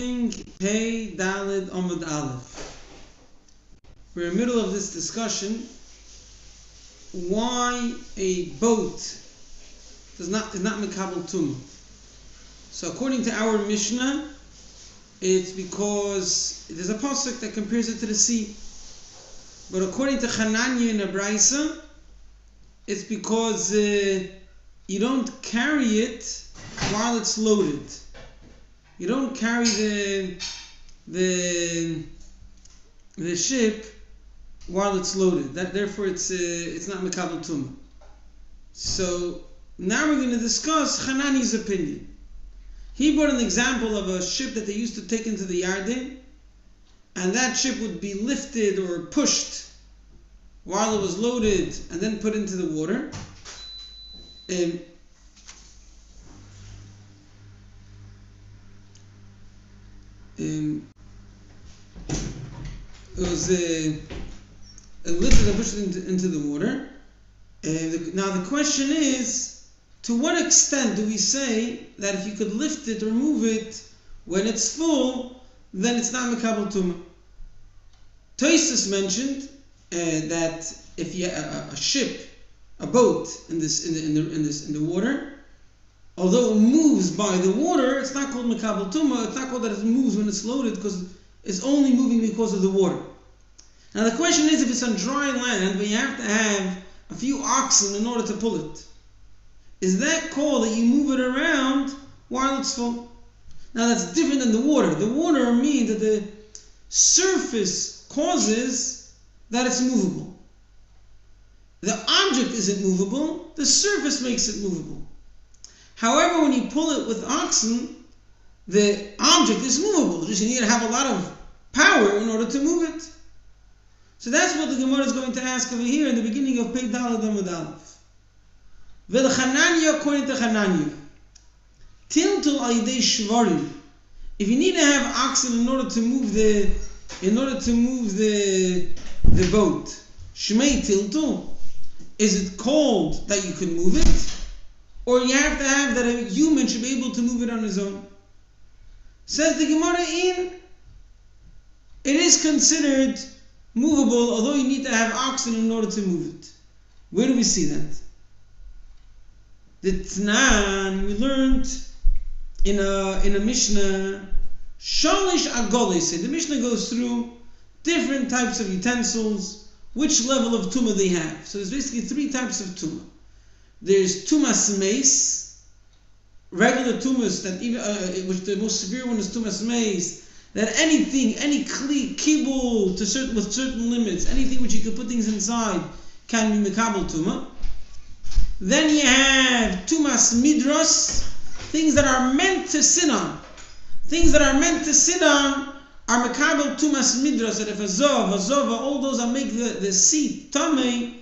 Pei Dalid Amud Aleph. We're in the middle of this discussion. Why a boat does not is not Mekabel Tumah. So according to our Mishnah, it's because there's a pasuk that compares it to the sea. But according to Chananya in Abraisa, it's because uh, you don't carry it while it's loaded. You don't carry the the the ship while it's loaded. That therefore it's uh, it's not mekabel tumah. So now we're going to discuss Hanani's opinion. He brought an example of a ship that they used to take into the Yarden, and that ship would be lifted or pushed while it was loaded and then put into the water. Um, um, it was uh, lifted and pushed into, into the water. And the, now the question is, to what extent do we say that if you could lift it or move it when it's full, then it's not mekabel tumah? Toisus mentioned uh, that if you a, a ship, a boat in this in the, in the in this in the water, although it moves by the water, it's not called mekabel tuma. It's not called that it moves when it's loaded because it's only moving because of the water. Now the question is, if it's on dry land, but you have to have a few oxen in order to pull it, is that called that you move it around while it's full? Now that's different than the water. The water means that the surface causes that it's movable. The object isn't movable, the surface makes it movable. However, when you pull it with oxen, the object is movable. Just you need to have a lot of power in order to move it. So that's what the Gemara is going to ask over here in the beginning of Pei Dalad Amud Aleph. V'lechananya according to Chananya. Tiltul aydei shvarim. If you need to have oxen in order to move the, in order to move the, the boat, shmei tiltul. Is it called that you can move it? Or you have to have that a human should be able to move it on his own? Says the Gemara in, it is considered movable, although you need to have oxen in order to move it. Where do we see that? The Tnan, we learned in a, in a Mishnah, Shalish Agolis, the Mishnah goes through different types of utensils, which level of tumah they have. So there's basically three types of tumah. There's tumas mace, regular tumas that even uh, which the most severe one is tumas mace. That anything, any kli, kibul to certain with certain limits, anything which you could put things inside can be mekabel tuma. Then you have tumas midros, things that are meant to sit on. Things that are meant to sit on are mekabel tumas midros. That if a zov, a zova, all those that make the, the seat tame,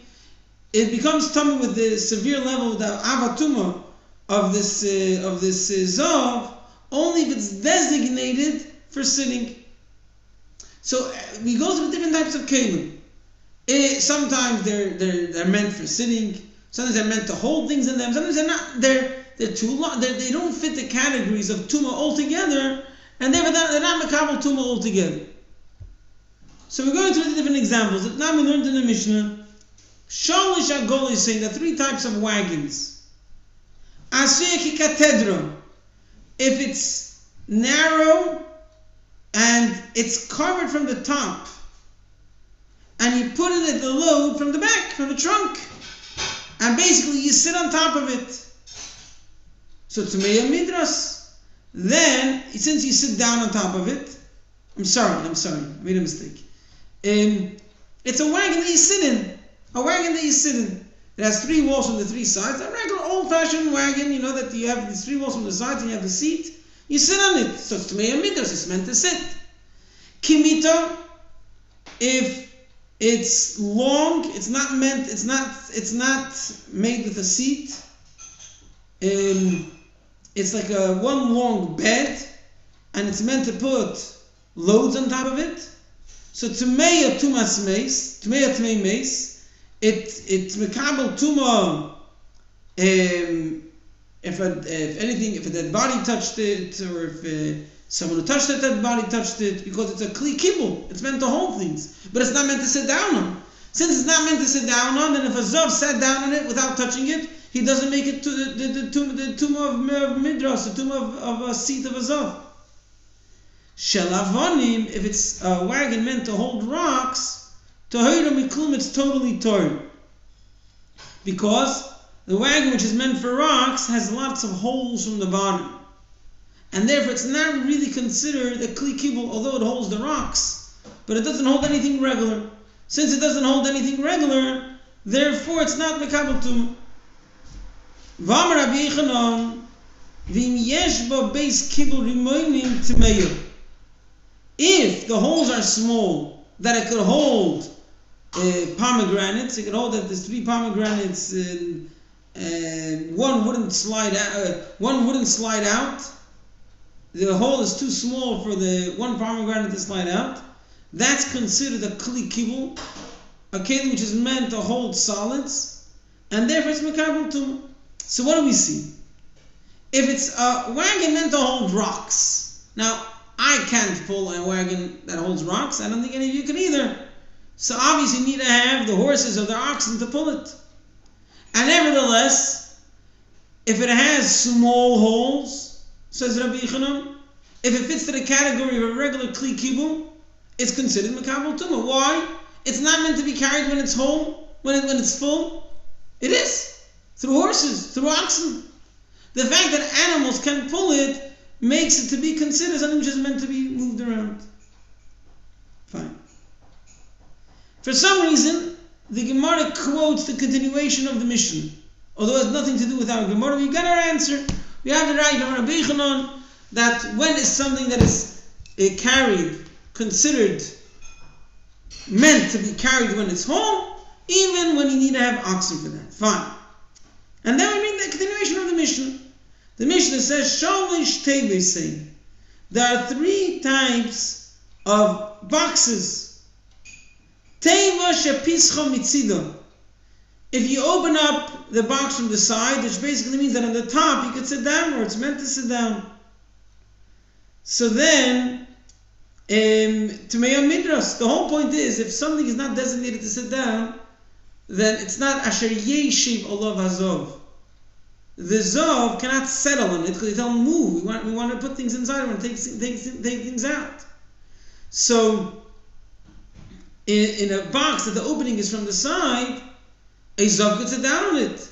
it becomes tummy with the severe level of the avatuma of this uh, of this uh, zov only if it's designated for sitting. So uh, we go through different types of kelim. Uh, sometimes they're they're they're meant for sitting. Sometimes they're meant to hold things in them. Sometimes they're not. They're they're too long. They're, they don't fit the categories of tuma altogether, and they're not, they're not makabel tuma altogether. So we're going through the different examples. Now we learned in the Mishnah. Is saying are three types of wagons. Asiyaki Katedra, if it's narrow and it's covered from the top, and you put it the load from the back, from the trunk, and basically you sit on top of it. So it's Meya Midras. Then, since you sit down on top of it, I'm sorry, I'm sorry, I made a mistake. Um, it's a wagon that you sit in. A wagon that you sit in. It has three walls on the three sides. A regular old-fashioned wagon, you know, that you have these three walls on the sides and you have the seat. You sit on it. So it's Tmeya Midras, it's meant to sit. Kimita, if it's long, it's not meant, it's not, it's not made with a seat. Um, it's like a one long bed, and it's meant to put loads on top of it. So Tmeya Tumas Mace, Tmeya Tmei Mace, it it's mekabel tuma. Um, if a, if anything, if a dead body touched it, or if uh, Someone who touched that body touched it because it's a kli kibble. It's meant to hold things, but it's not meant to sit down on. Since it's not meant to sit down on, then if a zav sat down on it without touching it, he doesn't make it to the, the, the, tomb, the tomb of, of Midrash, the tomb of, of a seat of a zav. Shelavonim, if it's a wagon meant to hold rocks, Tohira Miklum, it's totally torn. Because the wagon which is meant for rocks has lots of holes from the bottom and therefore it's not really considered a kli kibul, although it holds the rocks, but it doesn't hold anything regular. Since it doesn't hold anything regular, therefore it's not mekabel tum. Vam Rabbi Yechanan, v'im yesh bo beis kibul rimoinim tmeyu. If the holes are small, that it could hold uh, pomegranates, it can hold that there's three pomegranates, and, one wouldn't slide out. Uh, one wouldn't slide out the hole is too small for the one pomegranate to slide out, that's considered a kli kibul, a keli which is meant to hold solids, and therefore it's mekabel tum. So what do we see? If it's a wagon meant to hold rocks, now I can't pull a wagon that holds rocks. I don't think any of you can either. So obviously you need to have the horses or the oxen to pull it. And nevertheless, if it has small holes, Says Rabbi Yechanan, if it fits to the category of a regular kli it's considered makabel tumah. Why? It's not meant to be carried when it's whole, when, it, when it's full. It is through horses, through oxen. The fact that animals can pull it makes it to be considered something which is meant to be moved around. Fine. For some reason, the Gemara quotes the continuation of the Mishnah. Although it has nothing to do with our Gemara, we got our answer. We have the right of Rabbi Chanon that when is something that is uh, carried, considered meant to be carried when it's home, even when you need to have oxen for that. Fine. And then we read the continuation of the Mishnah. The Mishnah says, Shalish Tebesei. There are three types of boxes. If you open up the box from the side, which basically means that on the top you could sit down or it's meant to sit down. So then, um, Tumeya Midras, the whole point is if something is not designated to sit down, then it's not Asher Yeshiv Olav Hazov. The Zov cannot settle on it because they tell him move. We want, we want to put things inside, we want to take, take, take things out. So, in, in a box that the opening is from the side, a Zav could sit down on it.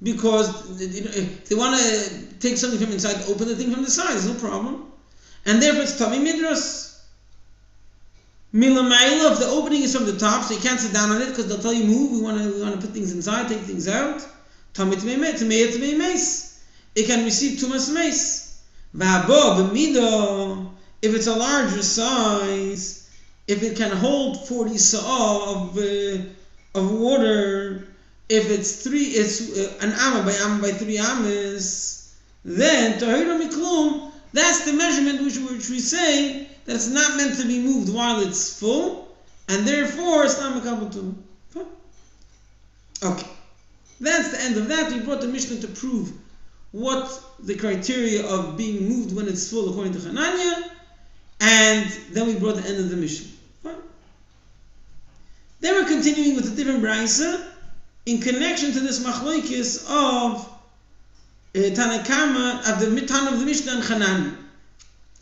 Because you know, if they want to take something from inside, open the thing from the side, there's no problem. And therefore it's Tami Midras. Milamaila, if the opening is from the top, so you can't sit down on it because they'll tell you move, we want to put things inside, take things out. Tamit meis. It can receive tumas meis. V'abo b'mido, if it's a larger size, if it can hold 40 saw of, uh, of water, if it's three, it's uh, an amma by amma by three ammas, then tahira miklum. That's the measurement which, which we say that it's not meant to be moved while it's full, and therefore it's not makabel to. Okay, that's the end of that. We brought the Mishnah to prove what the criteria of being moved when it's full according to Hananya, and then we brought the end of the Mishnah. Then we're continuing with a different brisa in connection to this machlokes of uh, Tanakama of the Mitan of the Mishnah and Hanan.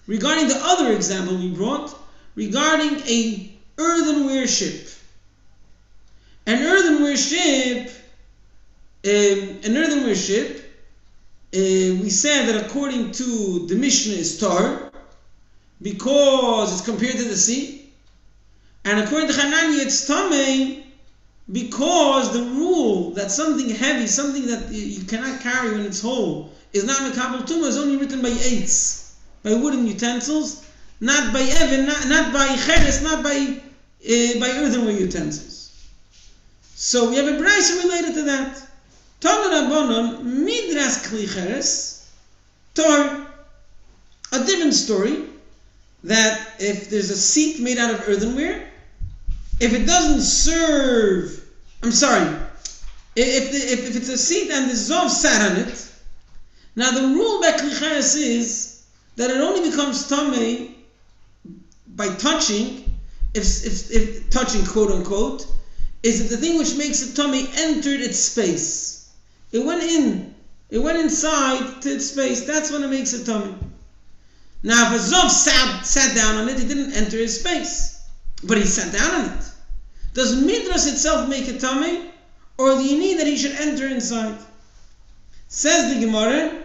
Regarding the other example we brought, regarding a earthenware ship. An earthenware ship, um, an earthenware ship, uh, we said that according to the Mishnah is tar, because it's compared to the sea. And according to Hanani, it's tamei because the rule that something heavy, something that you cannot carry when it's whole, is not mekabel tuma is only written by eights, by wooden utensils, not by even, not, not by cheres, not by uh, by earthenware utensils. So we have a brayso related to that. Tana Rabbanon midras kli cheres, tor. A different story that if there's a seat made out of earthenware if it doesn't serve, I'm sorry, if, the, if, if it's a seat and the Zov sat on it, now the rule by Klichayas is that it only becomes tummy by touching, if, if, if touching quote unquote, is that the thing which makes a tummy entered its space. It went in. It went inside to its space. That's when it makes a tummy. Now, if a Zov sat, sat down on it, he didn't enter his space. But he sat down on it. Does Midras itself make a tummy? Or do you need that he should enter inside? Says the Gemara,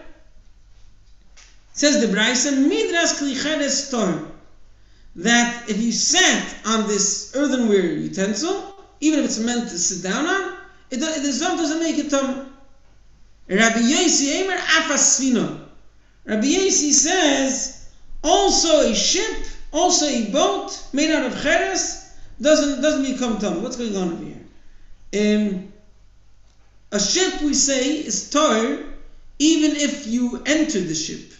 says the Braisa, Midras klicheres tor. That if you sat on this earthenware utensil, even if it's meant to sit down on, it, the Zov doesn't make a tummy. Rabbi Yosi Emer Afasvino. Rabbi Yosi says also a ship, also a boat made out of cheres doesn't doesn't become tum. What's going on over here? Um, a ship we say is tar even if you enter the ship.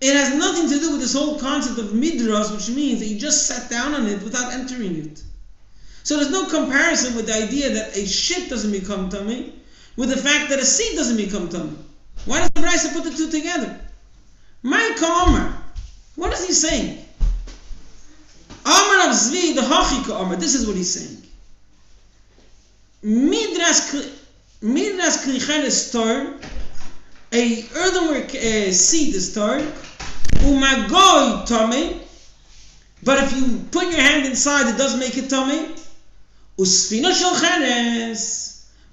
It has nothing to do with this whole concept of midras, which means that you just sat down on it without entering it. So there's no comparison with the idea that a ship doesn't become tummy with the fact that a seed doesn't become tummy. Why does the Brisa put the two together? My Omer. What is he saying? Amar Zvi, the Hachika Omer. This is what he's saying. Midras Klichan is tor. A earthenware uh, seed is tor. Umagoy tummy. But if you put your hand inside, it does make it tummy. Usfina shel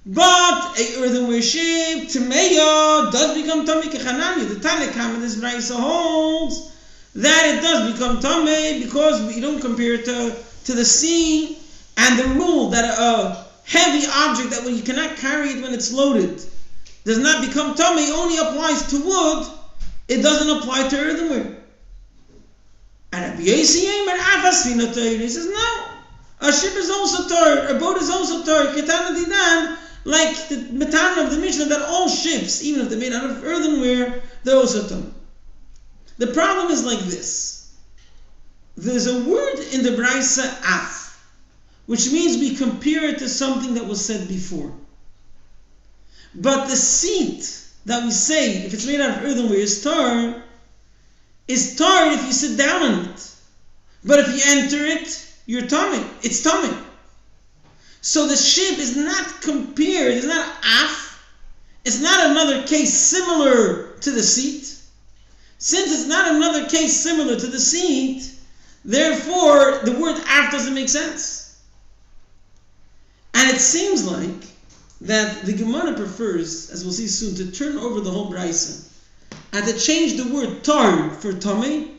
but a earthenware ship, Tameya, does become Tomei Kechananya. The Tanakh in this Braisa holds that it does become Tomei because we don't compare it to, to the sea and the rule that a heavy object that you cannot carry it when it's loaded does not become Tomei only applies to wood, it doesn't apply to earthenware. And Rabbi Yossi He says, no, a ship is also tar, a boat is also tar, Ketana Dinan, like the Matana of the Mishnah, that all ships, even if they're made out of earthenware, they're also tum. The problem is like this. There's a word in the Braisa af, which means we compare it to something that was said before. But the seat that we say, if it's made out of earthenware, is tar, is tar if you sit down on it. But if you enter it, you're tummy. It's tummy. So the ship is not compared, it's not af, it's not another case similar to the seat. Since it's not another case similar to the seat, therefore the word af doesn't make sense. And it seems like that the Gemara prefers, as we'll see soon, to turn over the whole brisa and to change the word tar for tummy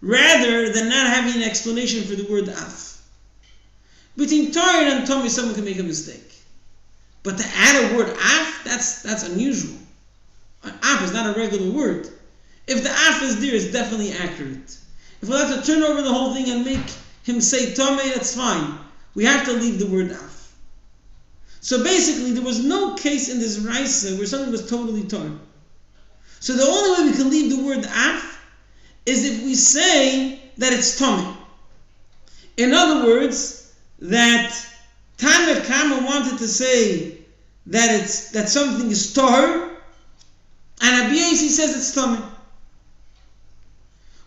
rather than not having an explanation for the word af. Between Torah and Tommy, someone can make a mistake. But to add a word af, that's that's unusual. Af is not a regular word. If the af is there, it's definitely accurate. If we'll have to turn over the whole thing and make him say Tomei, that's fine. We have to leave the word af. So basically, there was no case in this Raisa where something was totally torn. So the only way we can leave the word af is if we say that it's Tomei. In other words, that Tanakh Kama wanted to say that it's that something is tar, and Abiyasi says it's tummy.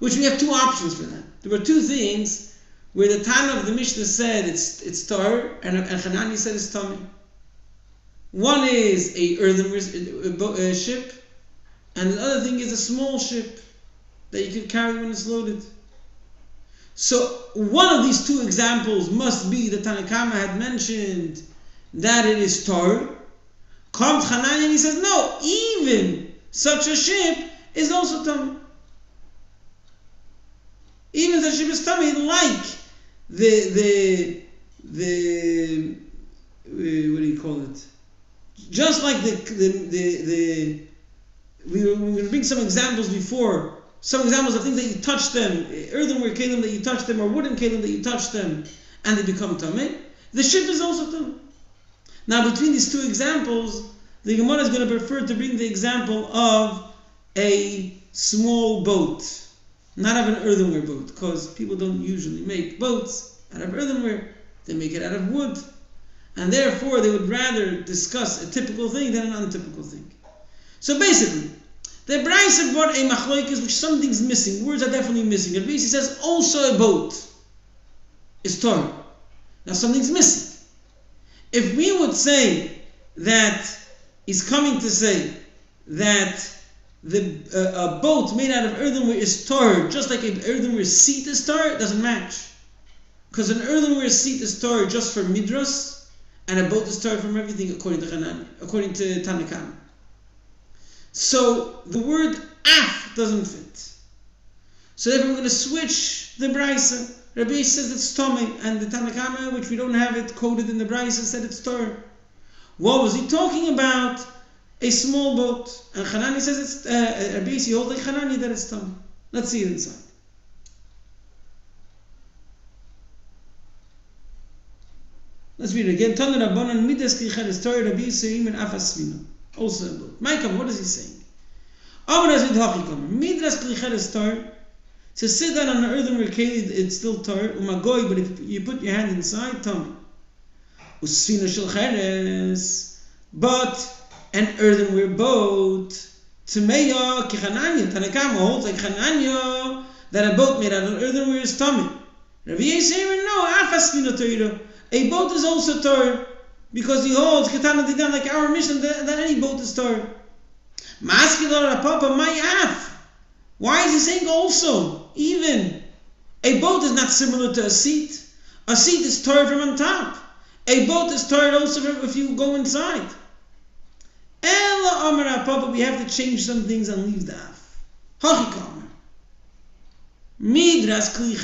Which we have two options for that. There were two things where the Tana of the Mishnah said it's it's tar, and, and Hanani said it's tummy. One is a earthenware ship, and the other thing is a small ship that you can carry when it's loaded. So one of these two examples must be that Tanakama had mentioned that it is Torah. Comes Hanani and he says, no, even such a ship is also tummy. Even the a ship is tummy, like the the the uh, what do you call it? Just like the the the, the we were, we were bring some examples before some examples of things that you touch them, earthenware kalim that you touch them, or wooden kalim that you touch them, and they become tameh. The ship is also tameh. Now, between these two examples, the Gemara is going to prefer to bring the example of a small boat, not of an earthenware boat, because people don't usually make boats out of earthenware; they make it out of wood, and therefore they would rather discuss a typical thing than an untypical thing. So basically, The Brisa brought a machloikas which something's missing. Words are definitely missing. Rabbi says also a boat is Torah. Now something's missing. If we would say that he's coming to say that the uh, a boat made out of earthenware is Torah, just like an earthenware seat is it doesn't match. Because an earthenware seat is Torah just for midras, and a boat is Torah from everything according to Hanan, according to Tanakam. So the word af doesn't fit. So therefore we're going to switch the brisa. Rabbi says it's Tomei, and the Tanakama, which we don't have it coded in the brisa, said it's Torah. What was he talking about? A small boat. And Hanani says it's, uh, Rabbi he holds like Hanani that it's Tomei. Let's see it inside. Let's read it again. Tanu Rabbanan midas kichet is Torah Rabbi Yisrael and Afasvina also a book. Maikam, what is he saying? Amras with Hachikam. Midras Klicheres Tar. To sit down on the an earthenware keli, it's still tar. Umagoy, but if you put your hand inside, tummy. Usfina shel cheres. But an earthenware boat. Tmeya kichananya. Tanakama holds like chananya that a boat made out of earthenware is tummy. Rav Yisrael, no, afasfina torah. A boat is also tar because he holds Katana Didan like our Mishnah that, that any boat is Torah. Maskilor Papa af. Why is he saying also? Even a boat is not similar to a seat. A seat is Torah from on top. A boat is Torah also if you go inside. Ella Amar Papa, we have to change some things and leave the af. Hachikamer. Midras Kli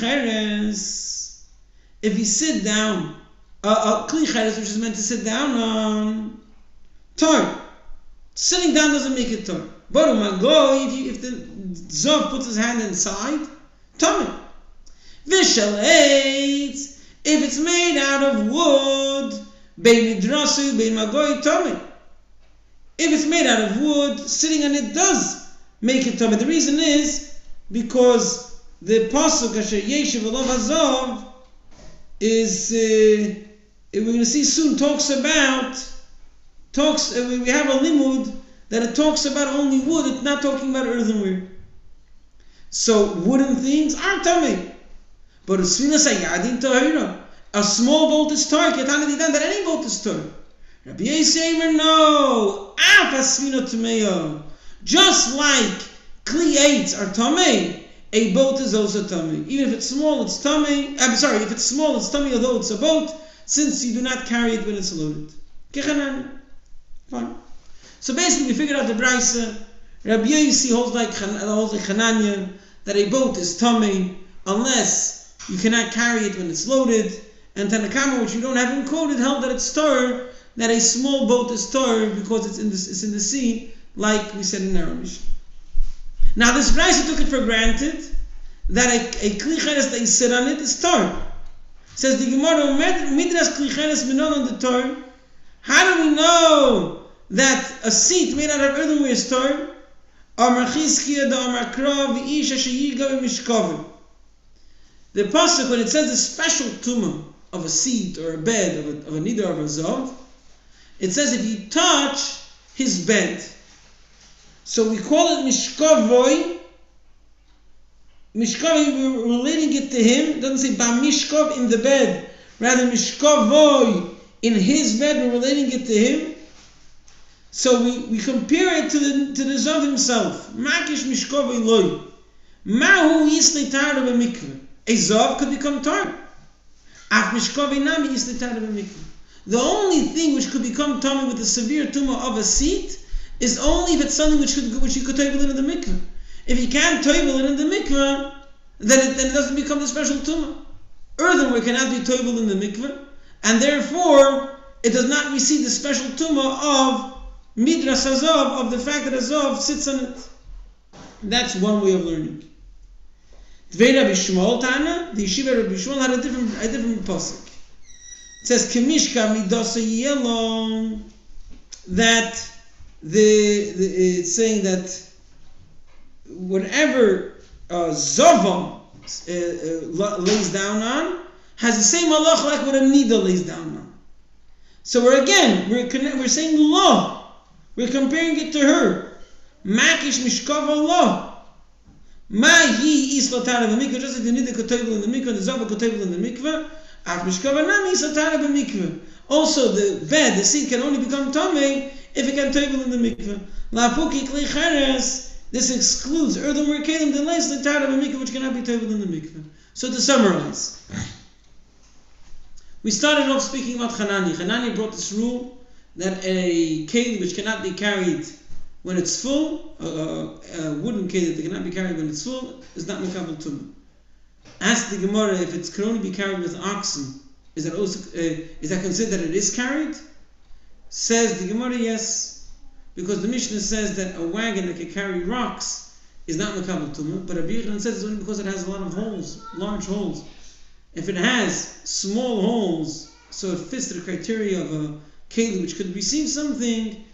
If you sit down uh, kli cheres, which is meant to sit down on. Tor. Sitting down doesn't make it tor. But go if, you, if the zov puts his hand inside, tummy. Vishaleit, if it's made out of wood, bein midrasu, bein magoy, tummy. If it's made out of wood, sitting on it does make it tummy. The reason is because the pasuk asher yeshiv alav hazov is uh, we're going to see soon talks about talks uh, we have a limud that it talks about only wood it's not talking about earthenware. So wooden things aren't tummy but a small boat is tar ketana didan that any boat is tar Rabbi Yisrael no just like kli are tummy a boat is also tummy even if it's small it's tummy I'm sorry if it's small it's tummy although it's a boat since you do not carry it when it's loaded. Fine. So basically, we figured out the brisa. Rabbi Yossi holds like holds like Hananya that a boat is tummy unless you cannot carry it when it's loaded. And Tanakama, which you don't have encoded, held that it's star that a small boat is star because it's in the it's in the sea, like we said in Arabic. Now this brisa took it for granted that a, a klicheres that you sit on it is tar. Says the Gemara, Midras Klicheres Minon on the Torah. How do we know that a seat made out of earthenware is Mishkovim. The pasuk when it says a special tumah of a seat or a bed of a, of a of a zov, it says if you touch his bed, so we call it mishkavoy Mishkov, we're relating it to him. It doesn't say Bamishkov in the bed. Rather, Mishkavoy in his bed, we're relating it to him. So we, we compare it to the to the Zav himself. Makish Mishkavoy loy. Mahu yisli tar of a. A Zav could become tar. Af Mishkavoy nami yisli tar of a. The only thing which could become tummy with a severe tumor of a seat is only if it's something which could which you could take in the mikveh. If you can't toivel it in the mikveh, then it, then it doesn't become the special tumah. Earthenware cannot be toivel in the mikveh, and therefore it does not receive the special tumah of midras azov, of the fact that azov sits on it. That's one way of learning. Dvei Rabbi Shmuel Tana, the yeshiva Rabbi Shmuel had a different, a different pasuk. It says, Kemishka midasa yelong, that the, the, it's saying that whatever uh, uh, uh, lays down on has the same halach like what a nida lays down on. So we're again we're we're saying law. We're comparing it to her. Makish mishkov Allah. Ma hi is lotara b'mikveh, just like the nida kotevil in the mikveh, the zava kotevil in the mikveh, Also, the bed, the seat can only become tomei if it can table in the mikveh. This excludes kelim, the less lotara b'mikveh, which cannot be tabled in the mikveh. So to summarize, we started off speaking about Hanani. Hanani brought this rule that a kelim which cannot be carried when it's full, uh, a wooden keli that cannot be carried when it's full, is not mekabel tumah. Ask the Gemara if it can only be carried with oxen. Is that also uh, is that considered that it is carried? Says the Gemara, yes, because the Mishnah says that a wagon that can carry rocks is not mekabel tumah, but Rabbi Yochanan says it's only because it has a lot of holes, large holes. If it has small holes, so it fits the criteria of a keli which could receive something,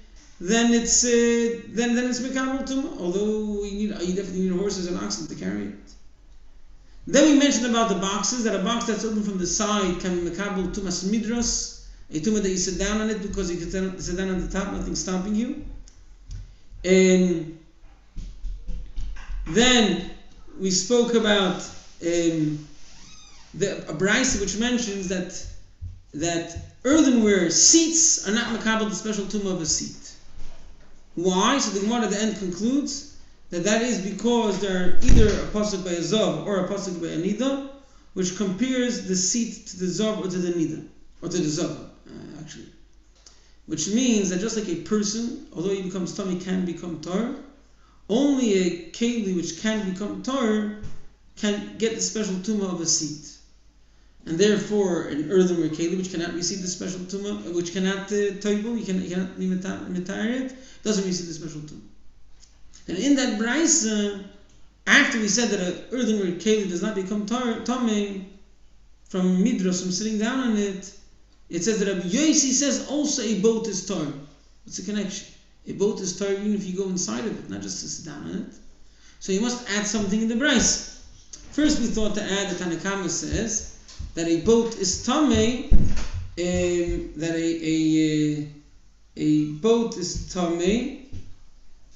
then it's uh, then then it's mekabel tumah. Although you need you definitely need horses and oxen to carry it. Then we mentioned about the boxes that a box that's open from the side can be mekabel tumas midras, a tumah that you sit down on it because you can sit down on the top, nothing stopping you. And then we spoke about um, the a which mentions that that earthenware seats are not makabel the special tumah of a seat. Why? So the Gemara at the end concludes that that is because they're either a pasuk by a zav or a pasuk by a nida, which compares the seat to the zav or to the nida or to the zav, uh, actually. Which means that just like a person, although he becomes tummy, can become tar, only a keli which can become tar can get the special tumah of a seat and therefore an earthenware keli which cannot receive the special tumah, which cannot uh, you, can, you cannot retire it, doesn't receive the special tumah. And in that brisa, after we said that an earthenware keli does not become tummy from midras, from sitting down on it, it says that Rabbi Yosi says also a boat is tar. What's the connection? A boat is tar even if you go inside of it, not just to sit down on it. So you must add something in the brisa. First, we thought to add the Tanakama says that a boat is tame, um, that a, a, uh, a boat is tame,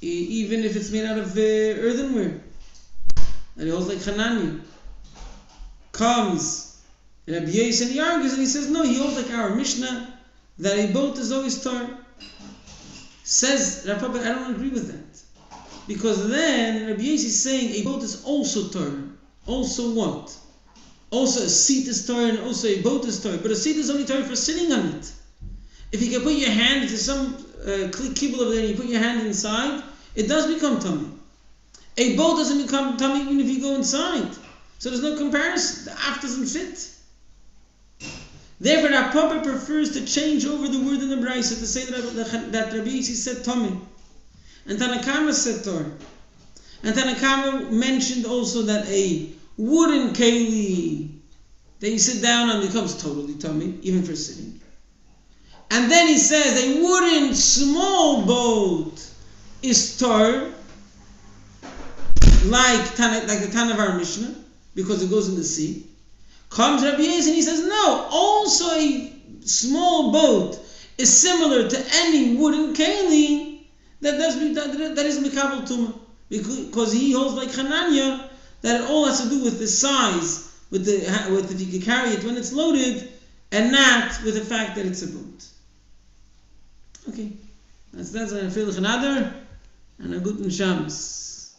even if it's made out of uh, earthenware. And he holds like Hanani. Comes Rabbi Yis and he argues and he says, no, he holds like our Mishnah, that a boat is always tar. Says Rav I don't agree with that. Because then Rabbi is saying a boat is also tar. Also what? Also, a seat is Torah and also a boat is Torah. But a seat is only Torah for sitting on it. If you can put your hand into some uh, kibble over there and you put your hand inside, it does become tummy. A boat doesn't become tummy even if you go inside. So there's no comparison. The aft doesn't fit. Therefore, Rav Papa prefers to change over the word in the Brisa to say that, that Rabbi Yisi said tummy. And Tanakama said Torah. And Tanakama mentioned also that a wooden keli that you sit down on becomes totally tummy, even for sitting. And then he says a wooden small boat is tar, like, like the Tan of our Mishnah, because it goes in the sea. Comes Rabbi Yez and he says, no, also a small boat is similar to any wooden keli that does that, that is mikabel tuma because he holds like Hananya that it all has to do with the size, with the with if you can carry it when it's loaded, and not with the fact that it's a boat. Okay, that's that's a feel and and a good chance.